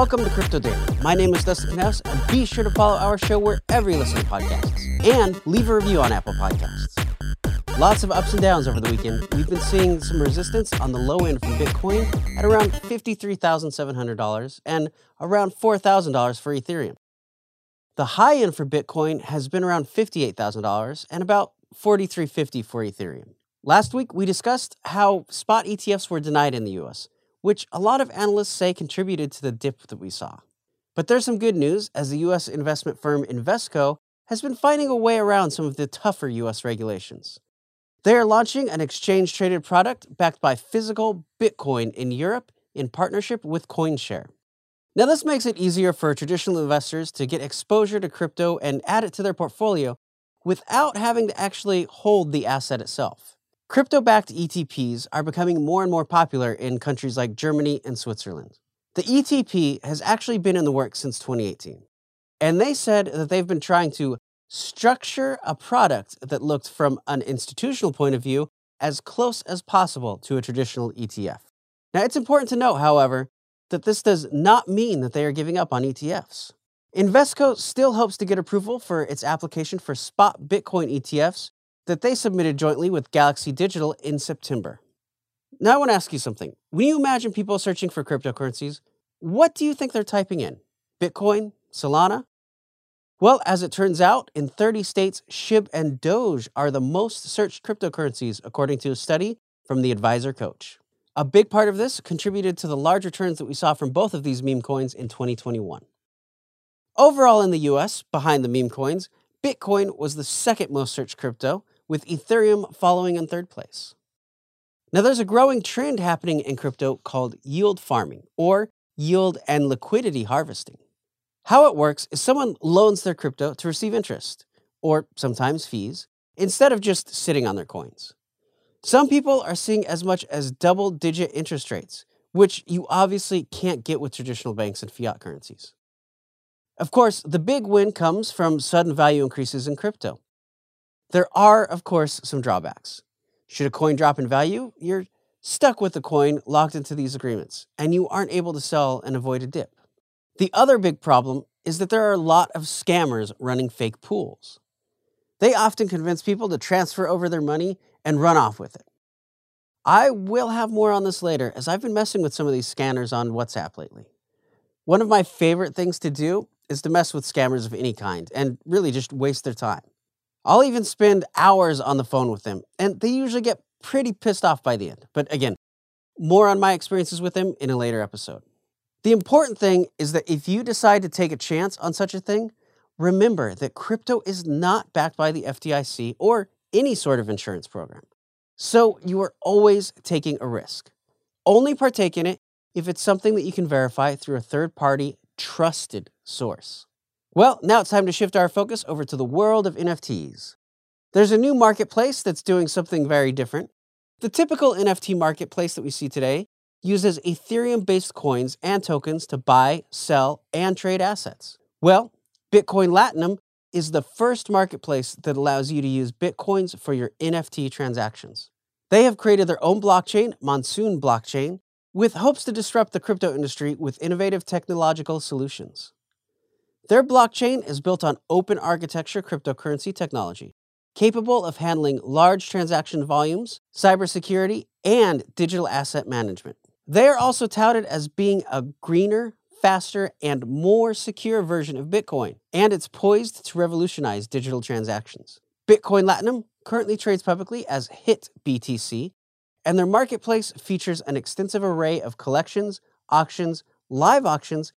Welcome to Crypto Daily. My name is Dustin Knaus, and be sure to follow our show wherever you listen to podcasts and leave a review on Apple Podcasts. Lots of ups and downs over the weekend. We've been seeing some resistance on the low end from Bitcoin at around $53,700 and around $4,000 for Ethereum. The high end for Bitcoin has been around $58,000 and about $43.50 for Ethereum. Last week, we discussed how spot ETFs were denied in the US, which a lot of analysts say contributed to the dip that we saw. But there's some good news as the US investment firm Invesco has been finding a way around some of the tougher US regulations. They are launching an exchange traded product backed by physical Bitcoin in Europe in partnership with CoinShare. Now, this makes it easier for traditional investors to get exposure to crypto and add it to their portfolio without having to actually hold the asset itself. Crypto backed ETPs are becoming more and more popular in countries like Germany and Switzerland. The ETP has actually been in the works since 2018, and they said that they've been trying to structure a product that looked from an institutional point of view as close as possible to a traditional ETF. Now, it's important to note, however, that this does not mean that they are giving up on ETFs. Invesco still hopes to get approval for its application for spot Bitcoin ETFs that they submitted jointly with Galaxy Digital in September. Now, I want to ask you something. When you imagine people searching for cryptocurrencies, what do you think they're typing in? Bitcoin? Solana? Well, as it turns out, in 30 states, SHIB and Doge are the most searched cryptocurrencies, according to a study from the Advisor Coach. A big part of this contributed to the large returns that we saw from both of these meme coins in 2021. Overall, in the US, behind the meme coins, Bitcoin was the second most searched crypto, with Ethereum following in third place. Now, there's a growing trend happening in crypto called yield farming or yield and liquidity harvesting. How it works is someone loans their crypto to receive interest, or sometimes fees, instead of just sitting on their coins. Some people are seeing as much as double digit interest rates, which you obviously can't get with traditional banks and fiat currencies. Of course, the big win comes from sudden value increases in crypto. There are, of course, some drawbacks. Should a coin drop in value, you're stuck with the coin locked into these agreements, and you aren't able to sell and avoid a dip. The other big problem is that there are a lot of scammers running fake pools. They often convince people to transfer over their money and run off with it. I will have more on this later as I've been messing with some of these scanners on WhatsApp lately. One of my favorite things to do is to mess with scammers of any kind and really just waste their time. I'll even spend hours on the phone with them, and they usually get pretty pissed off by the end. But again, more on my experiences with them in a later episode. The important thing is that if you decide to take a chance on such a thing, remember that crypto is not backed by the FDIC or any sort of insurance program. So you are always taking a risk. Only partake in it if it's something that you can verify through a third party trusted source. Well, now it's time to shift our focus over to the world of NFTs. There's a new marketplace that's doing something very different. The typical NFT marketplace that we see today uses Ethereum based coins and tokens to buy, sell, and trade assets. Well, Bitcoin Latinum is the first marketplace that allows you to use Bitcoins for your NFT transactions. They have created their own blockchain, Monsoon Blockchain, with hopes to disrupt the crypto industry with innovative technological solutions. Their blockchain is built on open architecture cryptocurrency technology, capable of handling large transaction volumes, cybersecurity, and digital asset management. They are also touted as being a greener, faster, and more secure version of Bitcoin, and it's poised to revolutionize digital transactions. Bitcoin Latinum currently trades publicly as HIT BTC, and their marketplace features an extensive array of collections, auctions, live auctions,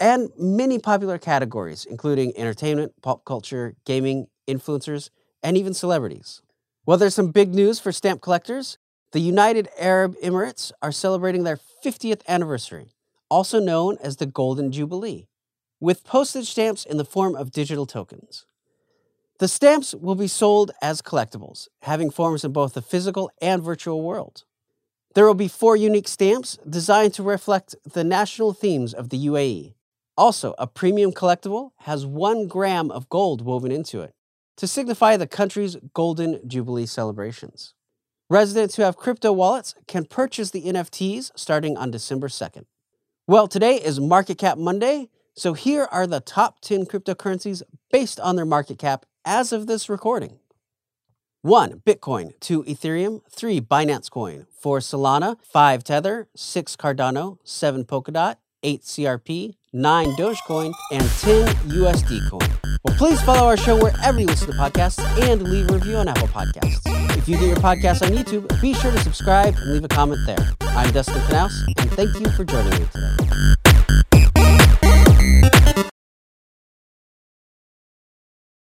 and many popular categories, including entertainment, pop culture, gaming, influencers, and even celebrities. Well, there's some big news for stamp collectors. The United Arab Emirates are celebrating their 50th anniversary, also known as the Golden Jubilee, with postage stamps in the form of digital tokens. The stamps will be sold as collectibles, having forms in both the physical and virtual world. There will be four unique stamps designed to reflect the national themes of the UAE. Also, a premium collectible has one gram of gold woven into it to signify the country's Golden Jubilee celebrations. Residents who have crypto wallets can purchase the NFTs starting on December 2nd. Well, today is Market Cap Monday, so here are the top 10 cryptocurrencies based on their market cap as of this recording. 1. Bitcoin, 2. Ethereum, 3. Binance Coin, 4. Solana, 5. Tether, 6. Cardano, 7. Polkadot, 8 XRP, 9 Dogecoin, and 10 USD Coin. Well, please follow our show wherever you listen to podcasts and leave a review on Apple Podcasts. If you get your podcast on YouTube, be sure to subscribe and leave a comment there. I'm Dustin Knaus, and thank you for joining me today.